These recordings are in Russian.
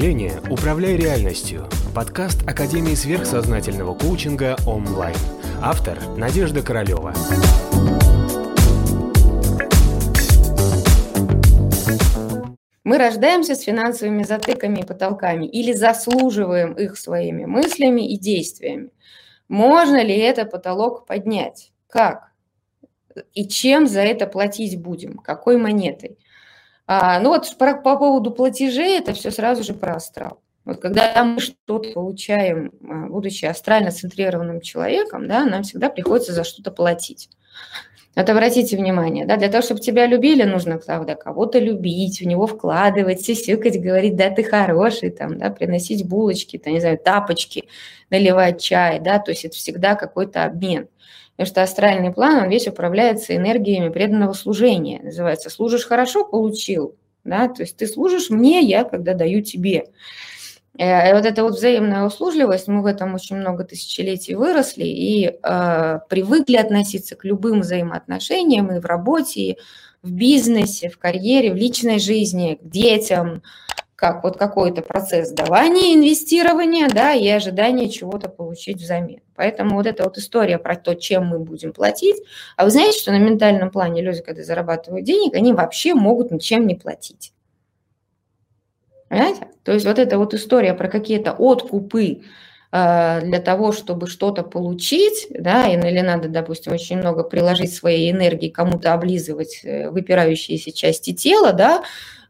мышления «Управляй реальностью» – подкаст Академии сверхсознательного коучинга онлайн. Автор – Надежда Королева. Мы рождаемся с финансовыми затыками и потолками или заслуживаем их своими мыслями и действиями. Можно ли это потолок поднять? Как? И чем за это платить будем? Какой монетой? А, ну вот про, по поводу платежей, это все сразу же про астрал. Вот когда мы что-то получаем, а, будучи астрально центрированным человеком, да, нам всегда приходится за что-то платить. Вот обратите внимание, да, для того, чтобы тебя любили, нужно, правда, кого-то любить, в него вкладывать, сисюкать, говорить, да, ты хороший, там, да, приносить булочки, там, не знаю, тапочки, наливать чай, да, то есть это всегда какой-то обмен. Потому что астральный план, он весь управляется энергиями преданного служения. Называется «служишь хорошо, получил». Да? То есть ты служишь мне, я когда даю тебе. Э, и вот эта вот взаимная услужливость, мы в этом очень много тысячелетий выросли и э, привыкли относиться к любым взаимоотношениям и в работе, и в бизнесе, в карьере, в личной жизни, к детям, как вот какой-то процесс давания, инвестирования, да, и ожидания чего-то получить взамен. Поэтому вот эта вот история про то, чем мы будем платить. А вы знаете, что на ментальном плане люди, когда зарабатывают денег, они вообще могут ничем не платить. Понимаете? То есть вот эта вот история про какие-то откупы э, для того, чтобы что-то получить, да, или надо, допустим, очень много приложить своей энергии, кому-то облизывать э, выпирающиеся части тела, да,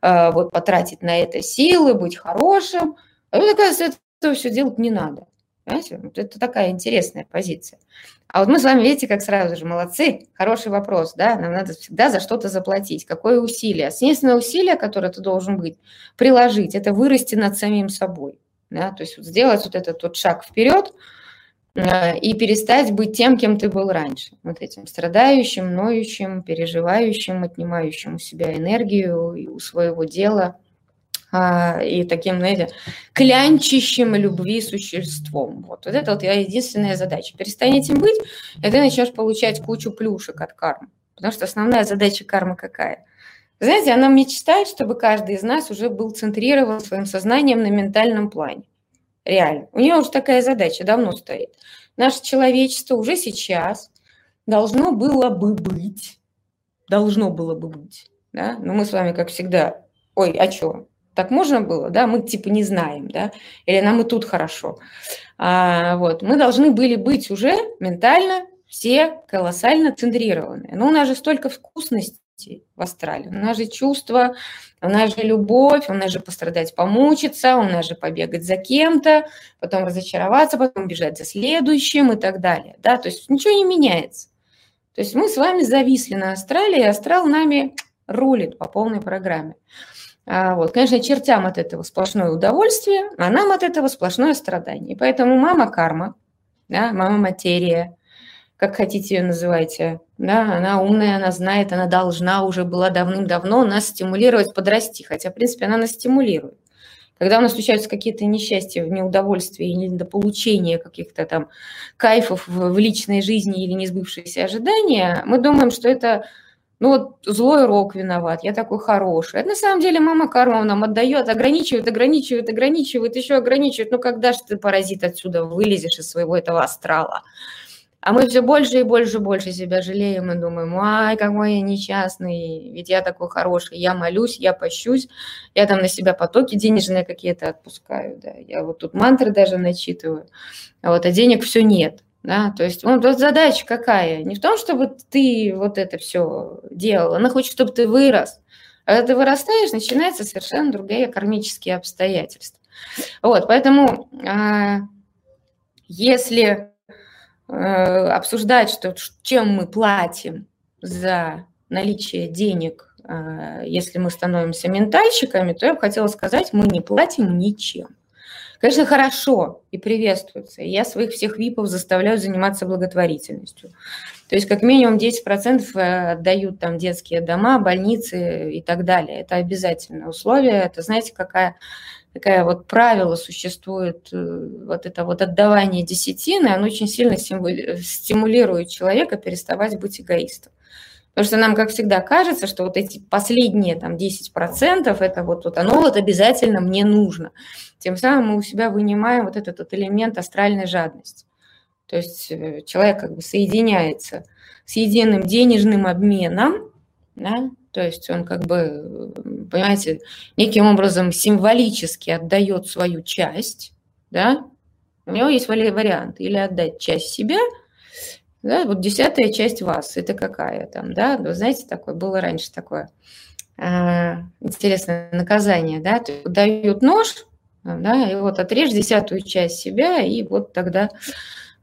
вот потратить на это силы, быть хорошим. А вот, оказывается, это все делать не надо. Понимаете? Это такая интересная позиция. А вот мы с вами, видите, как сразу же, молодцы, хороший вопрос, да, нам надо всегда за что-то заплатить. Какое усилие? Единственное усилие, которое ты должен быть, приложить, это вырасти над самим собой. Да? То есть вот сделать вот этот вот шаг вперед, Э, и перестать быть тем, кем ты был раньше. Вот этим страдающим, ноющим, переживающим, отнимающим у себя энергию у своего дела а, и таким, знаете, клянчащим любви существом. Вот, вот это вот единственная задача. Перестань этим быть, и ты начнешь получать кучу плюшек от кармы. Потому что основная задача кармы какая? Знаете, она мечтает, чтобы каждый из нас уже был центрирован своим сознанием на ментальном плане. Реально. У нее уже такая задача давно стоит. Наше человечество уже сейчас должно было бы быть. Должно было бы быть. Да? Но мы с вами, как всегда, ой, а что? Так можно было, да? Мы типа не знаем, да? Или нам и тут хорошо. А, вот. Мы должны были быть уже ментально все колоссально центрированные. Но у нас же столько вкусностей в астрале. У нас же чувства, у нас же любовь, у нас же пострадать, помучиться, у нас же побегать за кем-то, потом разочароваться, потом бежать за следующим и так далее. Да? То есть ничего не меняется. То есть мы с вами зависли на астрале, и астрал нами рулит по полной программе. А вот, конечно, чертям от этого сплошное удовольствие, а нам от этого сплошное страдание. И поэтому мама карма, да, мама материя, как хотите ее называйте, да, она умная, она знает, она должна уже была давным-давно нас стимулировать подрасти, хотя, в принципе, она нас стимулирует. Когда у нас случаются какие-то несчастья, неудовольствия или недополучения каких-то там кайфов в, в личной жизни или несбывшиеся ожидания, мы думаем, что это ну вот злой рок виноват, я такой хороший. Это на самом деле мама карма нам отдает, ограничивает, ограничивает, ограничивает, еще ограничивает. Ну когда же ты, паразит, отсюда вылезешь из своего этого астрала? А мы все больше и больше и больше себя жалеем и думаем, ай, какой я несчастный, ведь я такой хороший, я молюсь, я пощусь, я там на себя потоки денежные какие-то отпускаю, да, я вот тут мантры даже начитываю, а вот, а денег все нет, да, то есть вот, вот задача какая, не в том, чтобы ты вот это все делал, она хочет, чтобы ты вырос, а когда ты вырастаешь, начинается совершенно другие кармические обстоятельства. Вот, поэтому а, если обсуждать, что, чем мы платим за наличие денег, э, если мы становимся ментальщиками, то я бы хотела сказать, мы не платим ничем. Конечно, хорошо и приветствуется. Я своих всех ВИПов заставляю заниматься благотворительностью. То есть как минимум 10% э, отдают там детские дома, больницы и так далее. Это обязательное условие. Это знаете, какая такая вот правило существует, э, вот это вот отдавание десятины, оно очень сильно стимулирует человека переставать быть эгоистом. Потому что нам, как всегда, кажется, что вот эти последние там 10% это вот, вот оно вот обязательно мне нужно. Тем самым мы у себя вынимаем вот этот вот элемент астральной жадности. То есть э, человек как бы соединяется с единым денежным обменом, да, то есть он как бы, понимаете, неким образом символически отдает свою часть, да, у него есть вариант или отдать часть себя – да, вот десятая часть вас, это какая там, да? Вы знаете, такое было раньше такое э, интересное наказание, да? Дают нож, да, и вот отрежь десятую часть себя, и вот тогда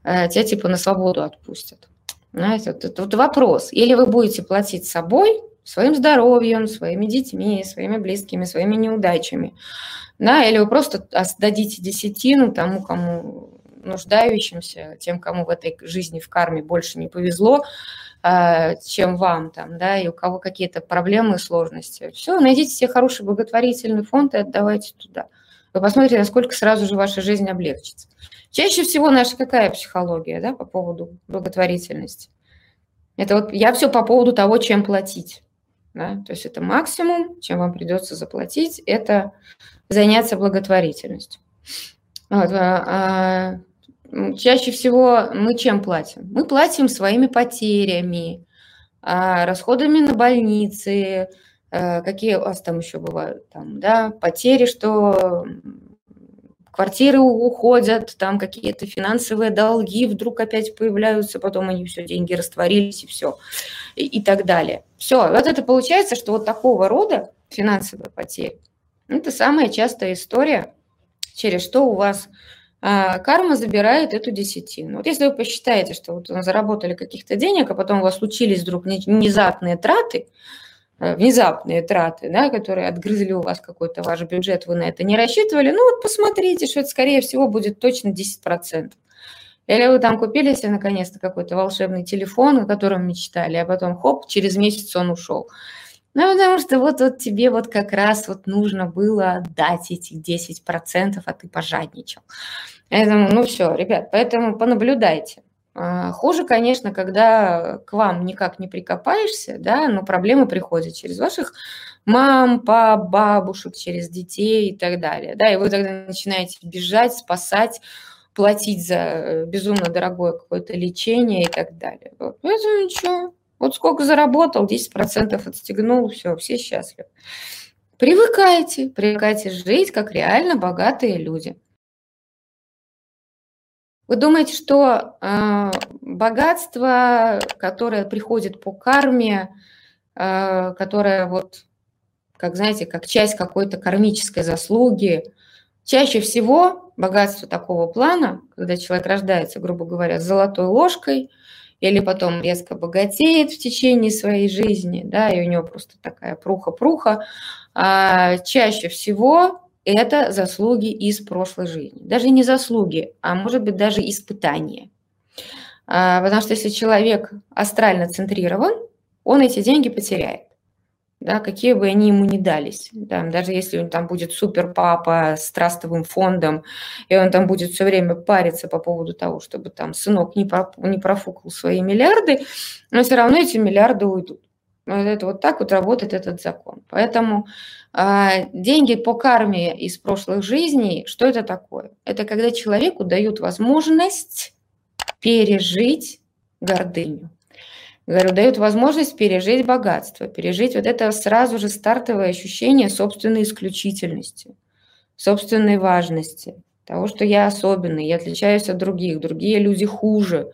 э, тебя типа на свободу отпустят. Знаете, вот вот вопрос. Или вы будете платить собой, своим здоровьем, своими детьми, своими близкими, своими неудачами, да, или вы просто отдадите десятину тому, кому нуждающимся, тем, кому в этой жизни в карме больше не повезло, а, чем вам там, да, и у кого какие-то проблемы и сложности. Все, найдите себе хороший благотворительный фонд и отдавайте туда. Вы посмотрите, насколько сразу же ваша жизнь облегчится. Чаще всего наша какая психология, да, по поводу благотворительности? Это вот я все по поводу того, чем платить. Да? То есть это максимум, чем вам придется заплатить, это заняться благотворительностью. Вот, а, а чаще всего мы чем платим? Мы платим своими потерями, а, расходами на больницы, э, какие у вас там еще бывают, там, да, потери, что квартиры уходят, там какие-то финансовые долги вдруг опять появляются, потом они все, деньги растворились и все, и, и так далее. Все, вот это получается, что вот такого рода финансовые потери, это самая частая история, через что у вас а карма забирает эту десятину. Вот если вы посчитаете, что вот заработали каких-то денег, а потом у вас случились вдруг внезапные траты, внезапные траты, да, которые отгрызли у вас какой-то ваш бюджет, вы на это не рассчитывали, ну вот посмотрите, что это, скорее всего, будет точно 10%. Или вы там купили себе наконец-то какой-то волшебный телефон, о котором мечтали, а потом хоп, через месяц он ушел. Ну, потому что вот, вот тебе вот как раз вот нужно было отдать этих 10%, а ты пожадничал. Поэтому, ну все, ребят, поэтому понаблюдайте. А, хуже, конечно, когда к вам никак не прикопаешься, да, но проблемы приходят через ваших мам, пап, бабушек, через детей и так далее, да, и вы тогда начинаете бежать, спасать, платить за безумно дорогое какое-то лечение и так далее. Вот. Поэтому ничего, вот сколько заработал, 10% отстегнул, все, все счастливы. Привыкайте, привыкайте жить, как реально богатые люди. Вы думаете, что э, богатство, которое приходит по карме, э, которое вот, как знаете, как часть какой-то кармической заслуги, чаще всего богатство такого плана, когда человек рождается, грубо говоря, с золотой ложкой – или потом резко богатеет в течение своей жизни, да, и у него просто такая пруха-пруха, а чаще всего это заслуги из прошлой жизни. Даже не заслуги, а может быть даже испытания. А, потому что если человек астрально центрирован, он эти деньги потеряет да, какие бы они ему ни дались. Да, даже если он там будет супер папа с трастовым фондом, и он там будет все время париться по поводу того, чтобы там сынок не, не профукал свои миллиарды, но все равно эти миллиарды уйдут. Вот это вот так вот работает этот закон. Поэтому э, деньги по карме из прошлых жизней, что это такое? Это когда человеку дают возможность пережить гордыню. Говорю, дают возможность пережить богатство, пережить вот это сразу же стартовое ощущение собственной исключительности, собственной важности, того, что я особенный, я отличаюсь от других, другие люди хуже.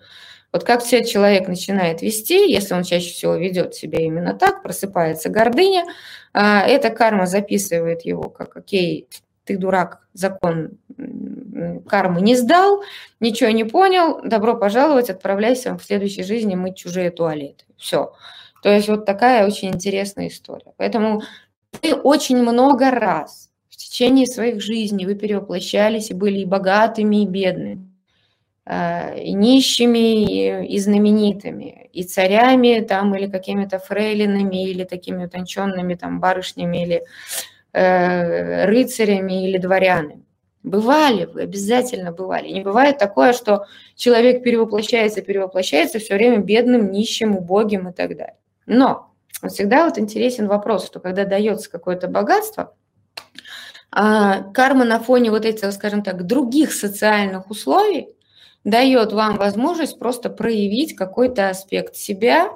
Вот как себя человек начинает вести, если он чаще всего ведет себя именно так, просыпается гордыня, а, эта карма записывает его как «Окей, ты дурак, закон кармы не сдал, ничего не понял, добро пожаловать, отправляйся в следующей жизни мыть чужие туалеты. Все. То есть вот такая очень интересная история. Поэтому вы очень много раз в течение своих жизней вы перевоплощались и были и богатыми, и бедными, и нищими, и, знаменитыми, и царями там, или какими-то фрейлинами, или такими утонченными там барышнями, или э, рыцарями, или дворянами. Бывали вы, обязательно бывали. Не бывает такое, что человек перевоплощается, перевоплощается все время бедным, нищим, убогим и так далее. Но всегда вот интересен вопрос, что когда дается какое-то богатство, а, карма на фоне вот этих, скажем так, других социальных условий дает вам возможность просто проявить какой-то аспект себя,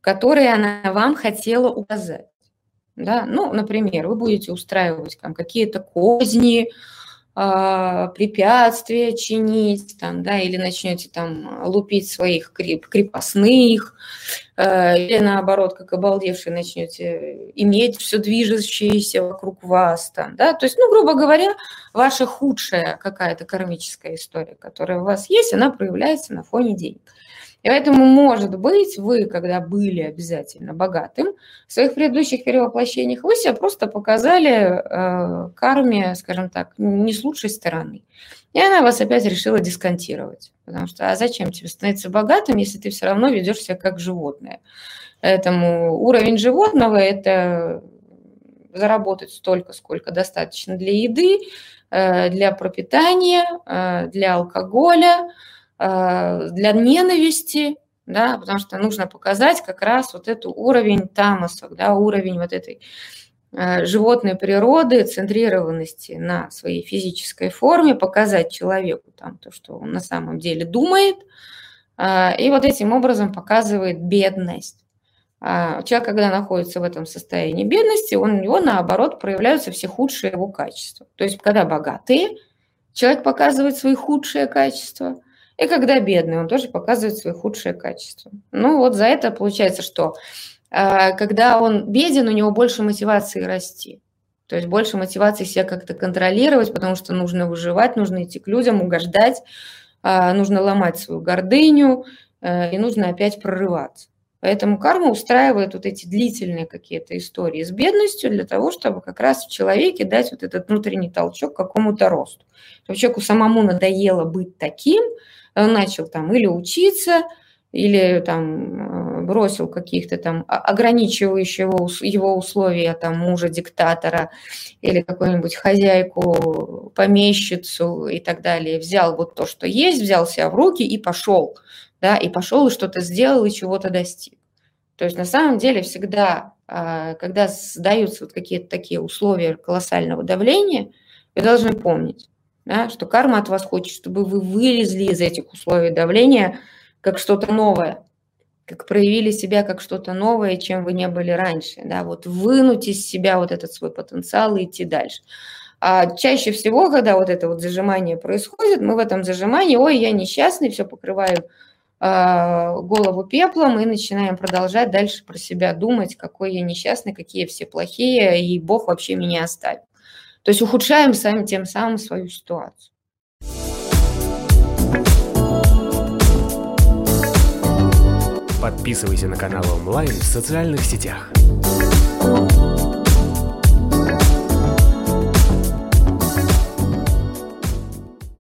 который она вам хотела указать. Да? Ну, например, вы будете устраивать там, какие-то козни, препятствия чинить, там, да, или начнете там лупить своих креп, крепостных, э, или наоборот, как обалдевшие, начнете иметь все движущееся вокруг вас, там, да, то есть, ну, грубо говоря, ваша худшая какая-то кармическая история, которая у вас есть, она проявляется на фоне денег. И поэтому, может быть, вы, когда были обязательно богатым в своих предыдущих перевоплощениях, вы себя просто показали э, карме, скажем так, не с лучшей стороны. И она вас опять решила дисконтировать. Потому что а зачем тебе становиться богатым, если ты все равно ведешь себя как животное? Поэтому уровень животного – это заработать столько, сколько достаточно для еды, э, для пропитания, э, для алкоголя – для ненависти, да, потому что нужно показать как раз вот эту уровень тамаса, да, уровень вот этой э, животной природы, центрированности на своей физической форме, показать человеку там то, что он на самом деле думает, э, и вот этим образом показывает бедность. А человек, когда находится в этом состоянии бедности, он, у него, наоборот, проявляются все худшие его качества. То есть, когда богатые, человек показывает свои худшие качества – и когда бедный, он тоже показывает свои худшие качества. Ну вот за это получается, что а, когда он беден, у него больше мотивации расти. То есть больше мотивации себя как-то контролировать, потому что нужно выживать, нужно идти к людям, угождать, а, нужно ломать свою гордыню, э, и нужно опять прорываться. Поэтому карма устраивает вот эти длительные какие-то истории с бедностью для того, чтобы как раз в человеке дать вот этот внутренний толчок к какому-то росту. Чтобы человеку самому надоело быть таким, начал там или учиться, или там э, бросил каких-то там ограничивающего его условия там мужа диктатора или какую-нибудь хозяйку, помещицу и так далее, взял вот то, что есть, взял себя в руки и пошел, да, и пошел и что-то сделал и чего-то достиг. То есть на самом деле всегда, а, когда создаются вот какие-то такие условия колоссального давления, вы должны помнить, да, что карма от вас хочет, чтобы вы вылезли из этих условий давления как что-то новое, как проявили себя как что-то новое, чем вы не были раньше, да, вот вынуть из себя вот этот свой потенциал и идти дальше. А чаще всего, когда вот это вот зажимание происходит, мы в этом зажимании, ой, я несчастный, все покрываю э, голову пеплом и начинаем продолжать дальше про себя думать, какой я несчастный, какие все плохие, и Бог вообще меня оставит. То есть ухудшаем сами тем самым свою ситуацию. Подписывайся на канал онлайн в социальных сетях.